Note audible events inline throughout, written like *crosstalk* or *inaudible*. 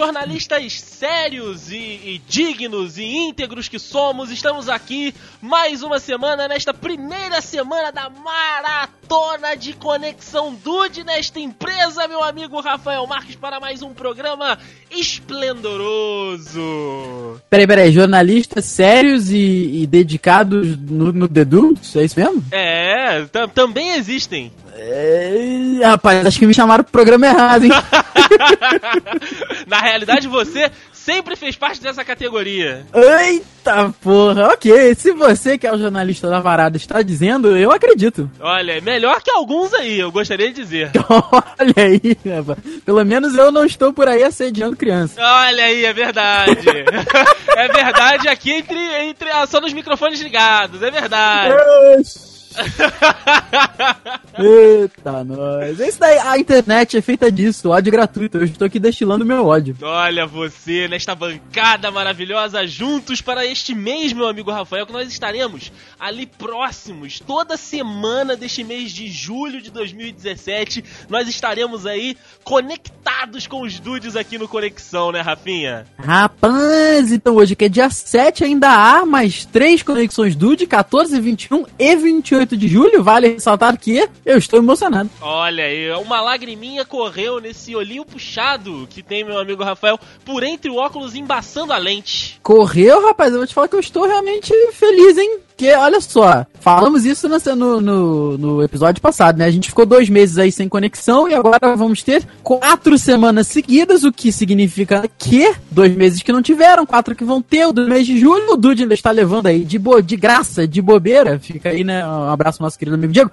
jornalistas sérios e, e, dignos e íntegros que somos, estamos aqui mais uma semana, nesta primeira semana da maratona de Conexão Dude nesta empresa, meu amigo Rafael Marques, para mais um programa esplendoroso. Peraí, peraí, jornalistas sérios e, e dedicados no, no Dedu? É isso mesmo? É, também existem. É, rapaz, acho que me chamaram pro programa errado, hein? *laughs* Na realidade, você sempre fez parte dessa categoria. Eita porra, ok. Se você que é o jornalista da varada está dizendo, eu acredito. Olha, melhor que alguns aí, eu gostaria de dizer. *laughs* Olha aí, rapaz. Pelo menos eu não estou por aí assediando criança. Olha aí, é verdade. *laughs* é verdade aqui entre, entre só nos microfones ligados, é verdade. Eita, nós. Isso daí, a internet é feita disso, ódio gratuito. Eu estou aqui destilando meu ódio. Olha você, nesta bancada maravilhosa, juntos para este mês, meu amigo Rafael, que nós estaremos ali próximos, toda semana deste mês de julho de 2017. Nós estaremos aí conectados com os dudes aqui no Conexão, né, Rafinha? Rapaz, então hoje que é dia 7, ainda há mais três conexões dude, 14, 21 e 28 de julho. Vale ressaltar que eu estou emocionado. Olha aí, uma lagriminha correu nesse olhinho puxado que tem meu amigo Rafael por entre o óculos embaçando a lente. Correu, rapaz, eu vou te falar que eu estou realmente feliz, hein? Porque, olha só, falamos isso no, no, no, episódio passado, né? A gente ficou dois meses aí sem conexão e agora vamos ter quatro semanas seguidas, o que significa que dois meses que não tiveram, quatro que vão ter, o do mês de julho, o Dude ainda está levando aí de, bo de graça, de bobeira. Fica aí, né? Um abraço pro nosso querido amigo Diego.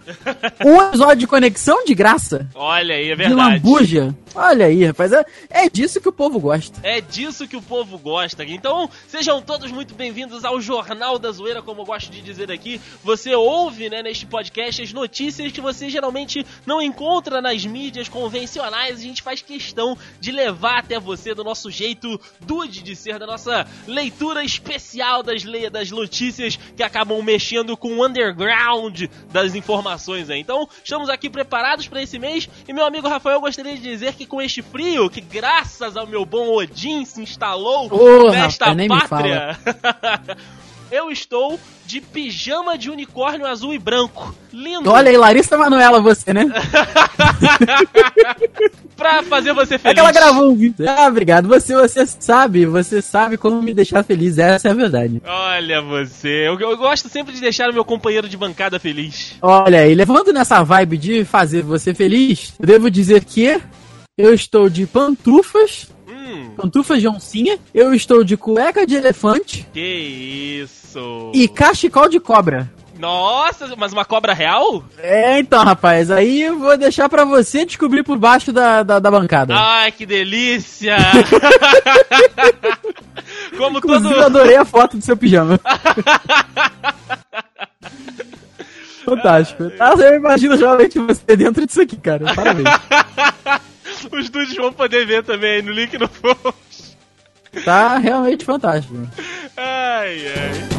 Um episódio de conexão de graça. Olha aí, é verdade. De lambuja. Olha aí, rapaz. É, é disso que o povo gosta. É disso que o povo gosta. Então, sejam todos muito bem-vindos ao Jornal da Zoeira, como eu gosto de de dizer aqui, você ouve, né, neste podcast as notícias que você geralmente não encontra nas mídias convencionais. A gente faz questão de levar até você do nosso jeito dude de ser, da nossa leitura especial das, le das notícias que acabam mexendo com o underground das informações aí. Então, estamos aqui preparados para esse mês e meu amigo Rafael gostaria de dizer que com este frio, que graças ao meu bom Odin se instalou oh, nesta rapaz, pátria. *laughs* eu estou de pijama de unicórnio azul e branco. Lindo. Olha aí, Larissa Manuela, você, né? *laughs* pra fazer você feliz. É que ela gravou um vídeo. Ah, obrigado. Você, você sabe, você sabe como me deixar feliz. Essa é a verdade. Olha você. Eu, eu gosto sempre de deixar o meu companheiro de bancada feliz. Olha aí, levando nessa vibe de fazer você feliz, eu devo dizer que eu estou de pantufas Hum. Pantufas de oncinha. Eu estou de cueca de elefante. Que isso. E cachecol de cobra. Nossa, mas uma cobra real? É, então, rapaz, aí eu vou deixar pra você descobrir por baixo da, da, da bancada. Ai, que delícia! *laughs* Como Inclusive, todo... eu adorei a foto do seu pijama. *laughs* Fantástico. Eu imagino realmente você dentro disso aqui, cara. Parabéns. *laughs* Os dudes vão poder ver também aí no link no post. Tá realmente fantástico. Ai, ai.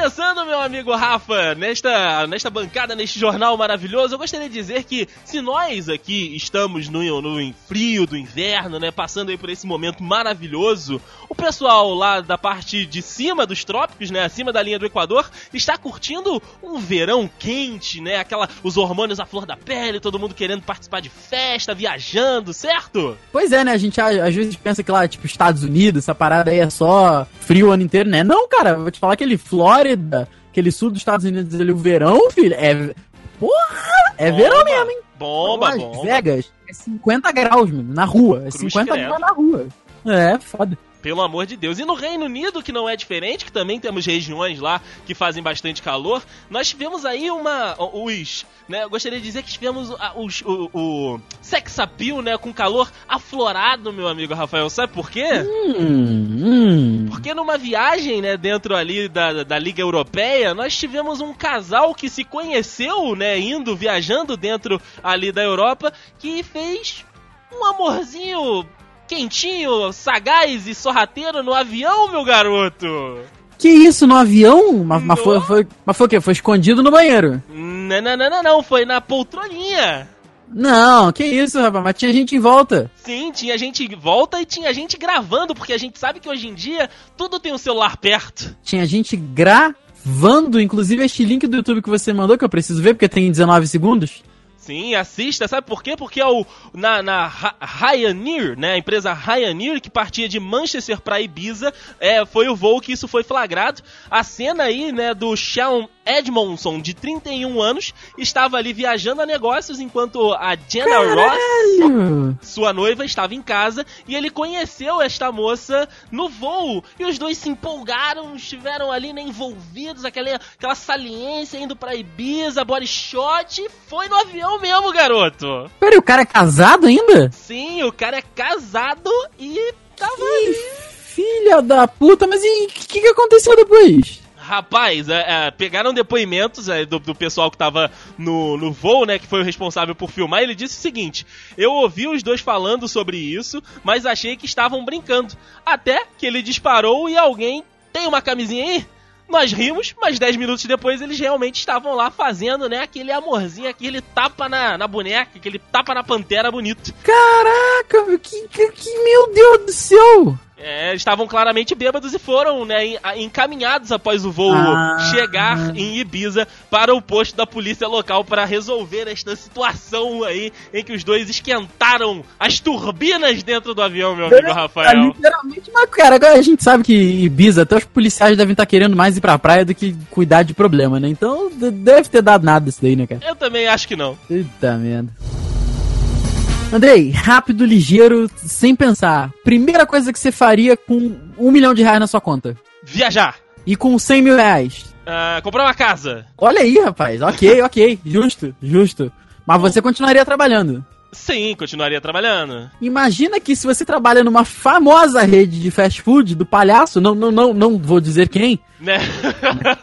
Começando, meu amigo Rafa, nesta, nesta bancada, neste jornal maravilhoso, eu gostaria de dizer que se nós aqui estamos no, no frio do inverno, né, passando aí por esse momento maravilhoso, o pessoal lá da parte de cima dos trópicos, né, acima da linha do Equador, está curtindo um verão quente, né, aquela, os hormônios à flor da pele, todo mundo querendo participar de festa, viajando, certo? Pois é, né, a gente às vezes pensa que lá, tipo, Estados Unidos, essa parada aí é só frio o ano inteiro, né? Não, cara, vou te falar que ele Flórida Flórida, aquele sul dos Estados Unidos ali, o verão, filho, é. Porra! É bomba, verão mesmo, hein? Bomba, Las bomba. Vegas é 50 graus, mano, na rua. É Cruz 50 graus na rua. É, foda. Pelo amor de Deus. E no Reino Unido, que não é diferente, que também temos regiões lá que fazem bastante calor, nós tivemos aí uma. Os. Né, eu gostaria de dizer que tivemos os, o, o sex appeal, né? Com calor aflorado, meu amigo Rafael. Sabe por quê? Hum, hum. Porque numa viagem, né, dentro ali da, da Liga Europeia, nós tivemos um casal que se conheceu, né, indo, viajando dentro ali da Europa, que fez um amorzinho quentinho, sagaz e sorrateiro no avião, meu garoto. Que isso, no avião? Mas, mas, foi, foi, mas foi o quê? Foi escondido no banheiro? Não, não, não, não, não, foi na poltroninha. Não, que isso, rapaz, mas tinha gente em volta. Sim, tinha gente em volta e tinha gente gravando, porque a gente sabe que hoje em dia tudo tem o um celular perto. Tinha gente gravando, inclusive este link do YouTube que você mandou, que eu preciso ver, porque tem 19 segundos. Sim, assista. Sabe por quê? Porque é o, na, na Ryanair, né? A empresa Ryanair, que partia de Manchester para Ibiza, é, foi o voo que isso foi flagrado. A cena aí, né, do Sean Edmondson, de 31 anos, estava ali viajando a negócios enquanto a Jenna Ross, sua noiva, estava em casa e ele conheceu esta moça no voo. E os dois se empolgaram, estiveram ali né, envolvidos, aquela, aquela saliência indo pra Ibiza, body shot, foi no avião mesmo, garoto. Peraí, o cara é casado ainda? Sim, o cara é casado e tava que ali. Filha da puta, mas e o que, que aconteceu depois? Rapaz, é, é, pegaram depoimentos é, do, do, pessoal que tava no, no voo, né? Que foi o responsável por filmar. ele disse o seguinte: Eu ouvi os dois falando sobre isso, mas achei que estavam brincando. Até que ele disparou e alguém tem uma camisinha aí? Nós rimos, mas 10 minutos depois eles realmente estavam lá fazendo, né, aquele amorzinho, aquele tapa na, na boneca, aquele tapa na pantera bonito. Caraca, que, que, que meu Deus do céu! É, estavam claramente bêbados e foram né, encaminhados após o voo ah, chegar em Ibiza para o posto da polícia local para resolver esta situação aí em que os dois esquentaram as turbinas dentro do avião, meu amigo Rafael. É, literalmente, mas cara, agora a gente sabe que Ibiza, até os policiais devem estar querendo mais ir pra praia do que cuidar de problema, né? Então deve ter dado nada isso daí, né, cara? Eu também acho que não. Eita merda. Andrei, rápido, ligeiro, sem pensar. Primeira coisa que você faria com um milhão de reais na sua conta? Viajar. E com 100 mil reais? Uh, comprar uma casa. Olha aí, rapaz. Ok, *laughs* ok. Justo, justo. Mas você continuaria trabalhando. Sim, continuaria trabalhando. Imagina que se você trabalha numa famosa rede de fast food do palhaço, não, não, não, não vou dizer quem. Né?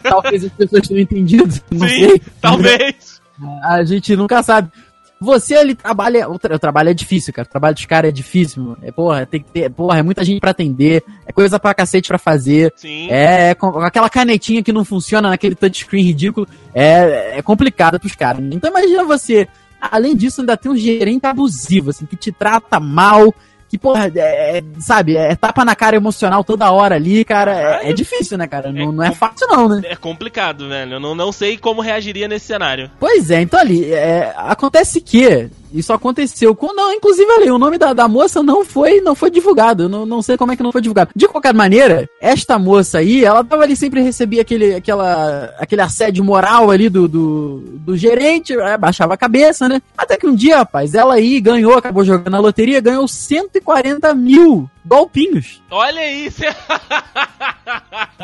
Talvez as pessoas tenham entendido. *laughs* Não Sim, sei. talvez. A gente nunca sabe. Você ali trabalha. O, tra o trabalho é difícil, cara. O trabalho dos caras é difícil. É, porra, tem que ter. Porra, é muita gente pra atender. É coisa pra cacete pra fazer. Sim. É, é com, aquela canetinha que não funciona naquele touchscreen ridículo. É, é complicado pros caras. Então imagina você. Além disso, ainda tem um gerente abusivo, assim, que te trata mal, que, porra, é, é, sabe, é tapa na cara emocional toda hora ali, cara. É, é difícil, né, cara? Não é, não é fácil, não, né? É complicado, velho. Eu não, não sei como reagiria nesse cenário. Pois é, então ali, é, acontece que isso aconteceu com. Não, inclusive ali, o nome da, da moça não foi não foi divulgado. Não, não sei como é que não foi divulgado. De qualquer maneira, esta moça aí, ela tava ali, sempre recebia aquele, aquela, aquele assédio moral ali do, do, do gerente, é, baixava a cabeça, né? Até que um dia, rapaz, ela aí ganhou, acabou jogando na loteria, ganhou 140 mil golpinhos. Olha você... *laughs*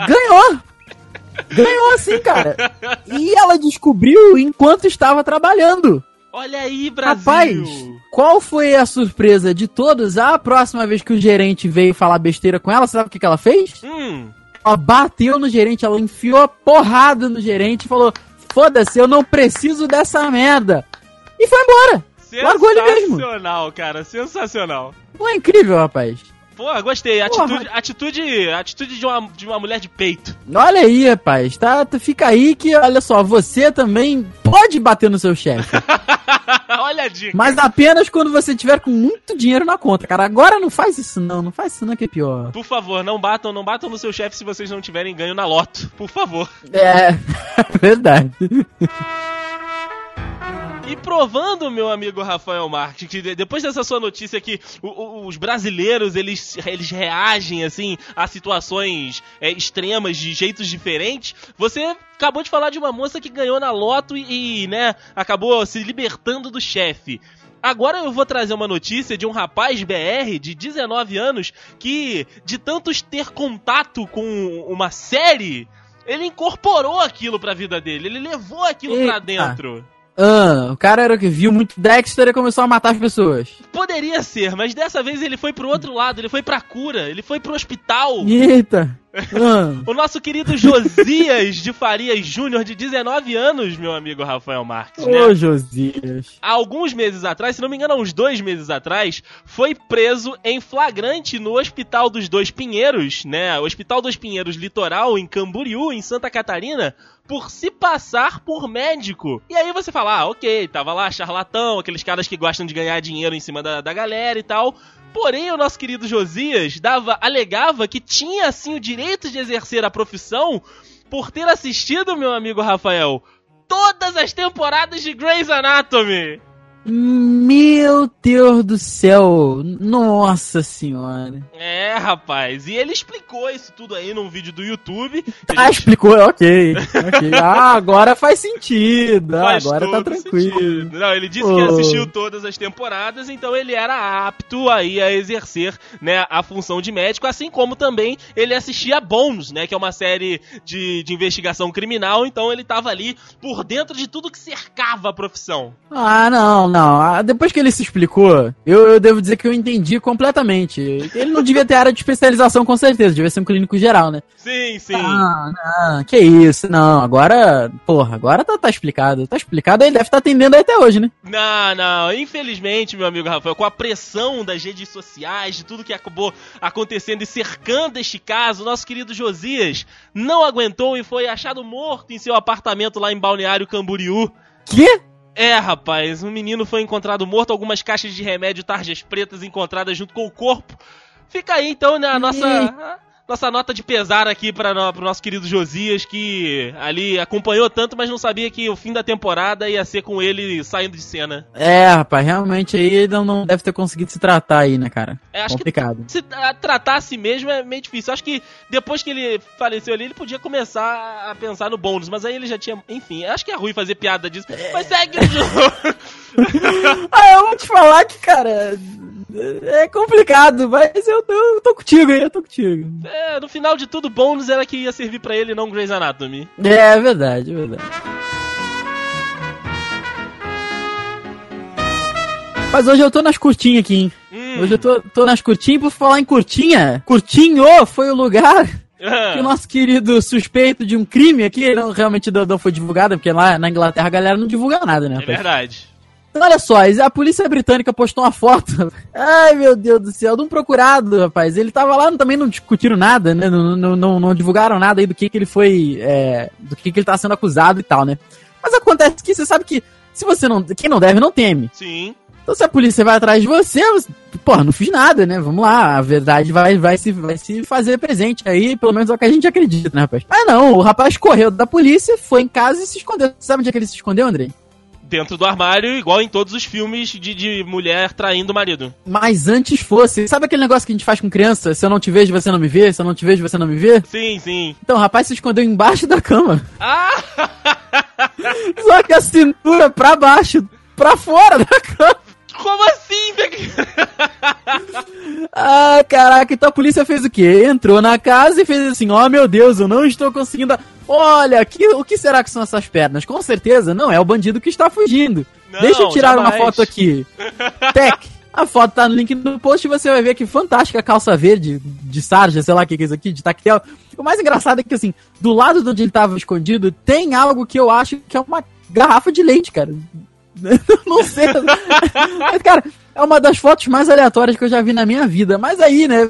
ganhou! Ganhou assim, cara. E ela descobriu enquanto estava trabalhando. Olha aí, Brasil! Rapaz, qual foi a surpresa de todos? A próxima vez que o gerente veio falar besteira com ela, sabe o que, que ela fez? Hum. Ela bateu no gerente, ela enfiou a porrada no gerente e falou: Foda-se, eu não preciso dessa merda. E foi embora. Largou ele mesmo. Sensacional, cara, sensacional. Pô, é incrível, rapaz. Pô, gostei. Atitude, atitude, atitude de, uma, de uma mulher de peito. Olha aí, rapaz. Tá, fica aí que, olha só, você também pode bater no seu chefe. *laughs* olha a dica. Mas apenas quando você tiver com muito dinheiro na conta, cara. Agora não faz isso não, não faz isso não que é pior. Por favor, não batam, não batam no seu chefe se vocês não tiverem ganho na loto. Por favor. É, *laughs* verdade. E provando, meu amigo Rafael Marques, que depois dessa sua notícia que os brasileiros eles, eles reagem assim a situações é, extremas de jeitos diferentes, você acabou de falar de uma moça que ganhou na loto e, e né, acabou se libertando do chefe. Agora eu vou trazer uma notícia de um rapaz BR de 19 anos que, de tantos ter contato com uma série, ele incorporou aquilo pra vida dele, ele levou aquilo Eita. pra dentro. Ah, o cara era que viu muito Dexter e começou a matar as pessoas. Poderia ser, mas dessa vez ele foi pro outro lado, ele foi pra cura, ele foi pro hospital. Eita! *laughs* Ah, O nosso querido Josias de Farias Júnior, de 19 anos, meu amigo Rafael Marques, né? Ô, Josias. Há alguns meses atrás, se não me engano, há uns dois meses atrás, foi preso em flagrante no Hospital dos Dois Pinheiros, né? O Hospital dos Pinheiros Litoral, em Camboriú, em Santa Catarina, por se passar por médico. E aí você fala, ah, ok, tava lá charlatão, aqueles caras que gostam de ganhar dinheiro em cima da, da galera e tal. Porém, o nosso querido Josias dava, alegava que tinha assim o direito de exercer a profissão por ter assistido, meu amigo Rafael, todas as temporadas de Grey's Anatomy. Meu Deus do céu. Nossa senhora. É, rapaz. E ele explicou isso tudo aí num vídeo do YouTube. Ah, gente- explicou, ok. ok. *laughs* Ah, agora faz sentido. Ah, Faz agora tá tranquilo. sentido. Não, ele disse que assistiu todas as temporadas, então ele era apto aí a exercer, né, a função de médico, assim como também ele assistia Bones, né, que é uma série de, de investigação criminal, então ele tava ali por dentro de tudo que cercava a profissão. Ah, não, não. Depois que ele se explicou, eu, eu devo dizer que eu entendi completamente. Ele não devia ter área de especialização, com certeza. Devia ser um clínico geral, né? Sim, sim. Ah, não, que isso, não. Agora, porra, agora tá, tá explicado. Tá explicado, ele deve estar atendendo aí até hoje, né? Não, não, infelizmente, meu amigo Rafael, com a pressão das redes sociais, de tudo que acabou acontecendo e cercando este caso, nosso querido Josias não aguentou e foi achado morto em seu apartamento lá em Balneário Camboriú. Que? É, rapaz, um menino foi encontrado morto, algumas caixas de remédio tarjas pretas encontradas junto com o corpo. Fica aí então nossa a- nossa nota de pesar aqui para pro nosso querido Josias que ali acompanhou tanto, mas não sabia que o fim da temporada ia ser com ele saindo de cena. É, rapaz, realmente aí ele não, deve ter conseguido se tratar aí, né, cara? É, Complicado. se tratar a si mesmo é meio difícil. Acho que depois que ele faleceu ali, ele podia começar a pensar no bônus, mas aí ele já tinha. Enfim, acho que é ruim fazer piada disso. Mas segue o jogo. *laughs* Ah, eu vou te falar que, cara, é complicado, mas eu tô, eu tô contigo aí, eu tô contigo. É, no final de tudo, bônus era que ia servir pra ele, não Grey's Anatomy. É, é verdade, é verdade. Mas hoje eu tô nas curtinhas aqui, hein? Hum. Hoje eu tô, tô nas curtinhas, por falar em curtinha, curtinho foi o lugar Ah, *laughs* que o nosso querido suspeito de um crime aqui, não, realmente não, não foi divulgado, porque lá na Inglaterra a galera não divulga nada, né? é rapaz? verdade. Olha só, a polícia britânica postou uma foto. *laughs* Ai, meu Deus do céu, de um procurado, rapaz. Ele tava lá, também não discutiram nada, né? Não, não, não, não divulgaram nada aí do que, que ele foi. é, do que, que ele tá sendo acusado e tal, né? Mas acontece que você sabe que se você não. Quem não deve, não teme. Sim. Então se a polícia vai atrás de você, você porra, não fiz nada, né? Vamos lá, a verdade vai, vai, se, vai se fazer presente aí, pelo menos é o que a gente acredita, né, rapaz? Mas não, o rapaz correu da polícia, foi em casa e se escondeu. Sabe onde é que ele se escondeu, Andrei? Dentro do armário, igual em todos os filmes de, de mulher traindo o marido. Mas antes fosse. Sabe aquele negócio que a gente faz com criança? Se eu não te vejo, você não me vê. Se eu não te vejo, você não me vê. Sim, sim. Então o rapaz se escondeu embaixo da cama. Ah! *laughs* Só que a cintura pra baixo, pra fora da cama. Como assim? *laughs* Ah, caraca, então a polícia fez o quê? Entrou na casa e fez assim: Ó, meu Deus, eu não estou conseguindo. Olha, que, o que será que são essas pernas? Com certeza não é o bandido que está fugindo. Não, Deixa eu tirar uma jamais. foto aqui. *laughs* Tec. A foto tá no link no post e você vai ver que fantástica calça verde de sarja, sei lá o que, que é isso aqui, de tactel. O mais engraçado é que, assim, do lado de onde ele tava escondido, tem algo que eu acho que é uma garrafa de leite, cara. *laughs* Não sei. Mas, cara, é uma das fotos mais aleatórias que eu já vi na minha vida. Mas aí, né,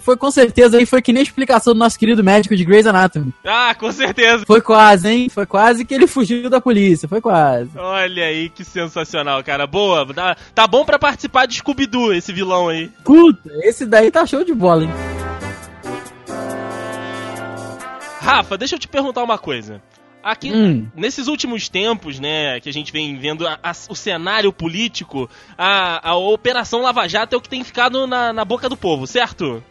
foi com certeza aí, foi que nem a explicação do nosso querido médico de Grey's Anatomy. Ah, com certeza. Foi quase, hein? Foi quase que ele fugiu da polícia, foi quase. Olha aí, que sensacional, cara. Boa. Tá, tá bom pra participar de Scooby-Doo, esse vilão aí. Puta, esse daí tá show de bola, hein? Rafa, deixa eu te perguntar uma coisa. Aqui, Hum. nesses últimos tempos, né, que a gente vem vendo a- a- o cenário político, a, a Operação Lava Jato é o que tem ficado na, na boca do povo, certo?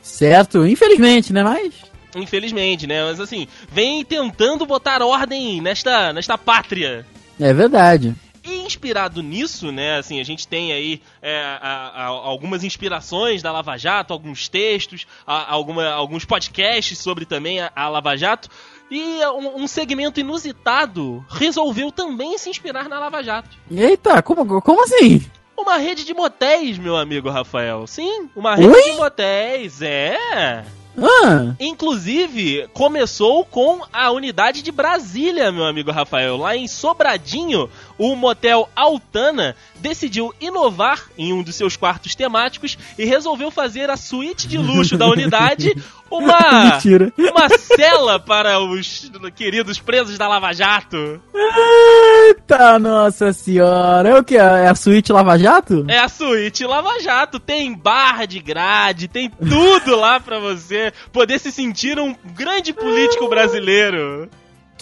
Certo, infelizmente, né? Mas. Infelizmente, né? Mas assim, vem tentando botar ordem nesta, nesta pátria. É verdade. E inspirado nisso, né, assim, a gente tem aí é, a- a- algumas inspirações da Lava Jato, alguns textos, a- alguma- alguns podcasts sobre também a, a Lava Jato, e um, um segmento inusitado resolveu também se inspirar na Lava Jato. Eita, como, como assim? Uma rede de motéis, meu amigo Rafael. Sim, uma rede Oi? de motéis, é. Ah, Inclusive, começou com a unidade de Brasília, meu amigo Rafael. Lá em Sobradinho, o motel Altana decidiu inovar em um dos seus quartos temáticos e resolveu fazer a suíte de luxo da unidade *laughs* uma, mentira. uma cela para os queridos presos da Lava Jato. Eita, nossa senhora. É o que? É a suíte Lava Jato? É a suíte Lava Jato. Tem bar de grade, tem tudo lá pra você poder se sentir um grande político brasileiro.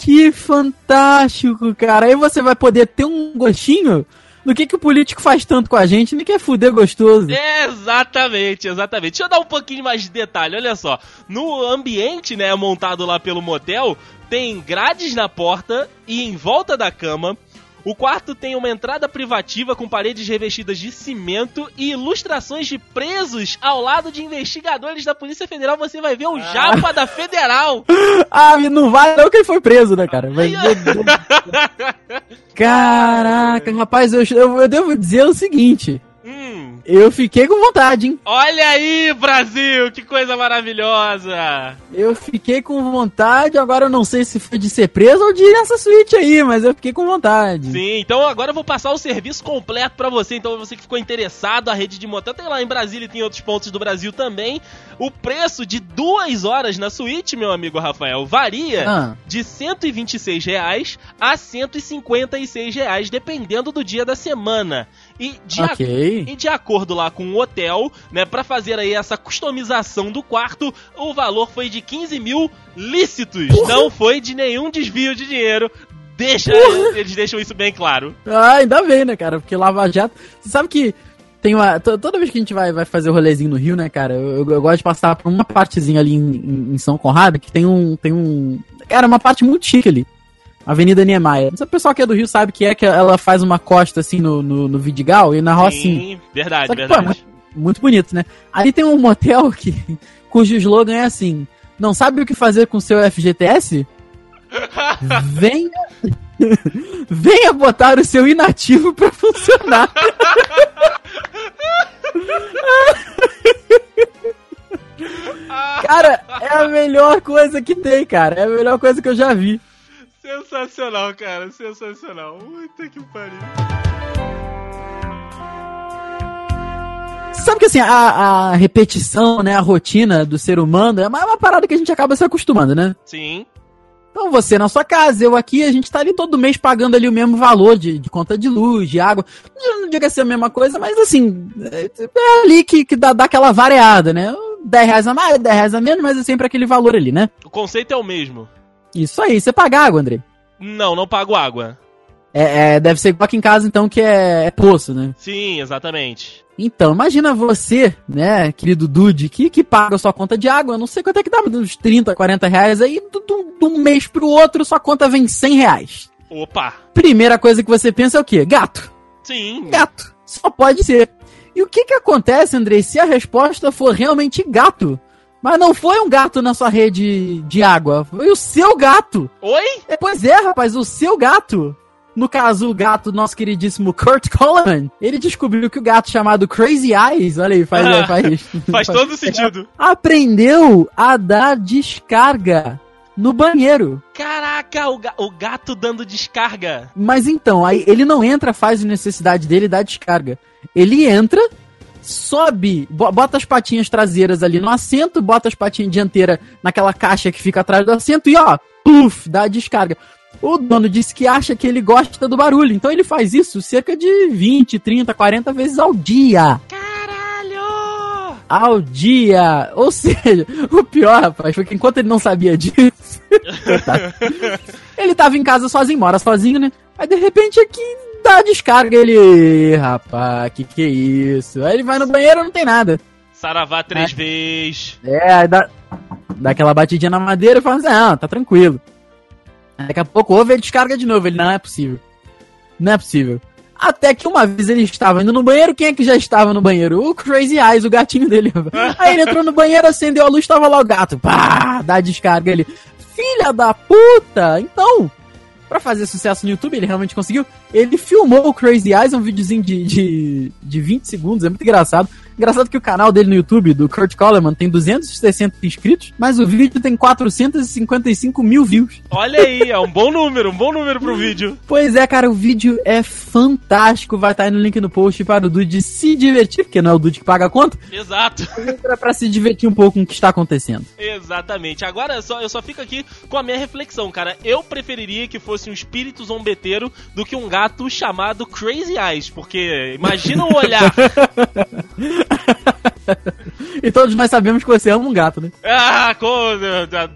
Que fantástico, cara. Aí você vai poder ter um gostinho do que, que o político faz tanto com a gente, nem quer fuder gostoso. Exatamente, exatamente. Deixa eu dar um pouquinho mais de detalhe, olha só. No ambiente, né, montado lá pelo motel, tem grades na porta e em volta da cama. O quarto tem uma entrada privativa com paredes revestidas de cimento e ilustrações de presos ao lado de investigadores da Polícia Federal. Você vai ver o japa da Federal. *laughs* Ah, não vai não que ele foi preso, né, cara? *laughs* Caraca, rapaz, eu, eu, eu devo dizer o seguinte. Hum, Eu fiquei com vontade, hein? olha aí, Brasil, que coisa maravilhosa. Eu fiquei com vontade, agora eu não sei se foi de ser preso ou de ir nessa suíte aí, mas eu fiquei com vontade. Sim, então agora eu vou passar o serviço completo pra você. Então você que ficou interessado, a rede de motel tem lá em Brasília e tem outros pontos do Brasil também. O preço de duas horas na suíte, meu amigo Rafael, varia Ah. de 126 reais a 156 reais, dependendo do dia da semana. E de, a- Ok. e de acordo lá com o hotel, né, para fazer aí essa customização do quarto, o valor foi de 15 mil lícitos. Não foi de nenhum desvio de dinheiro. Deixa, eles deixam isso bem claro. Ah, ainda bem, né, cara? Porque Lava Jato. Você sabe que tem uma. to- Toda vez que a gente vai, vai fazer o rolezinho no Rio, né, cara? Eu, eu- eu gosto de passar por uma partezinha ali em, em- em São Conrado que tem um. Tem um. Cara, uma parte muito chique ali. Avenida Niemeyer. O pessoal que é do Rio sabe que é que ela faz uma costa assim no, no, no Vidigal e na Rocinha. Sim, verdade, que, pô, é verdade. muito, muito bonito, né? Ali tem um motel *laughs* que, cujo slogan é assim: Não sabe o que fazer com seu FGTS? *laughs* Venha. *laughs* Venha botar o seu inativo pra funcionar. Cara, é a melhor coisa que tem, cara. É a melhor coisa que eu já vi. Sensacional, cara, sensacional. Puta que pariu. Sabe que assim, a, a repetição, né, a rotina do ser humano é uma, é uma parada que a gente acaba se acostumando, né? Sim, Então você na sua casa, eu aqui, a gente tá ali todo mês pagando ali o mesmo valor de, de conta de luz, de água. Não, não diga ser a mesma coisa, mas assim, é, é ali que, que dá, dá aquela variada, né? 10 reais a mais, 10 reais a menos, mas é sempre aquele valor ali, né? o conceito é o mesmo. Isso aí, você paga água, André. Não, não pago água. É, é, deve ser igual aqui em casa, então, que é, é poço, né? Sim, exatamente. Então, imagina você, né, querido Dude, que, que paga sua conta de água, não sei quanto é que dá, uns 30, 40 reais, aí de um- de um mês pro outro sua conta vem 100 reais. Opa! Primeira coisa que você pensa é o quê? Gato. Sim. Gato. Só pode ser. E o que que acontece, Andrei, se a resposta for realmente gato? Mas não foi um gato na sua rede de água, foi o seu gato. Oi? É, pois é, rapaz, o seu gato. No caso, o gato, nosso queridíssimo Kurt Coleman, ele descobriu que o gato chamado Crazy Eyes, olha aí, faz, Ah, faz, *laughs* Faz todo sentido. aprendeu a dar descarga no banheiro. Caraca, o, ga- o gato dando descarga. Mas então, aí ele não entra, faz a necessidade dele e dá descarga. Ele entra, sobe, bo- bota as patinhas traseiras ali no assento, bota as patinhas dianteiras naquela caixa que fica atrás do assento e ó, pluf, dá a descarga. O dono disse que acha que ele gosta do barulho, então ele faz isso cerca de 20, 30, 40 vezes ao dia. Caralho! Ao dia! Ou *laughs* seja, o pior, rapaz, foi que enquanto ele não sabia disso, *laughs* ele tava em casa sozinho, mora sozinho, né? Aí de repente aqui dá a descarga, ele. "Ih, Rapaz, que que é isso? Aí ele vai no banheiro não tem nada. Saravá três vezes. É, aí dá, dá aquela batidinha na madeira e fala assim: não, tá tranquilo. Aí Daqui a pouco ouve ele descarga de novo. Ele, não é possível. Não é possível. Até que uma vez ele estava indo no banheiro, quem é que já estava no banheiro? O Crazy Eyes, o gatinho dele. *laughs* Aí ele entrou no banheiro, acendeu a luz, tava lá o gato. Pá, dá descarga ele. Filha da puta! Então, pra fazer sucesso no YouTube, ele realmente conseguiu. Ele filmou o Crazy Eyes, um videozinho de, de, de 20 segundos, é muito engraçado. Engraçado que o canal dele no YouTube, do Kurt Coleman, tem 260 inscritos, mas o vídeo tem 455 mil views. Olha aí, é um bom número, um bom número pro vídeo. Pois é, cara, o vídeo é fantástico. Vai estar aí no link no post para o Dude se divertir, porque não é o Dude que paga a conta. Exato. Entra pra se divertir um pouco com o que está acontecendo. Exatamente. Agora eu só, eu só fico aqui com a minha reflexão, cara. Eu preferiria que fosse um espírito zombeteiro do que um gato chamado Crazy Eyes, porque imagina o olhar. *laughs* *laughs* e todos nós sabemos que você ama um gato, né? ah, com...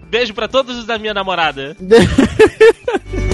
beijo pra todos os da minha namorada. *laughs*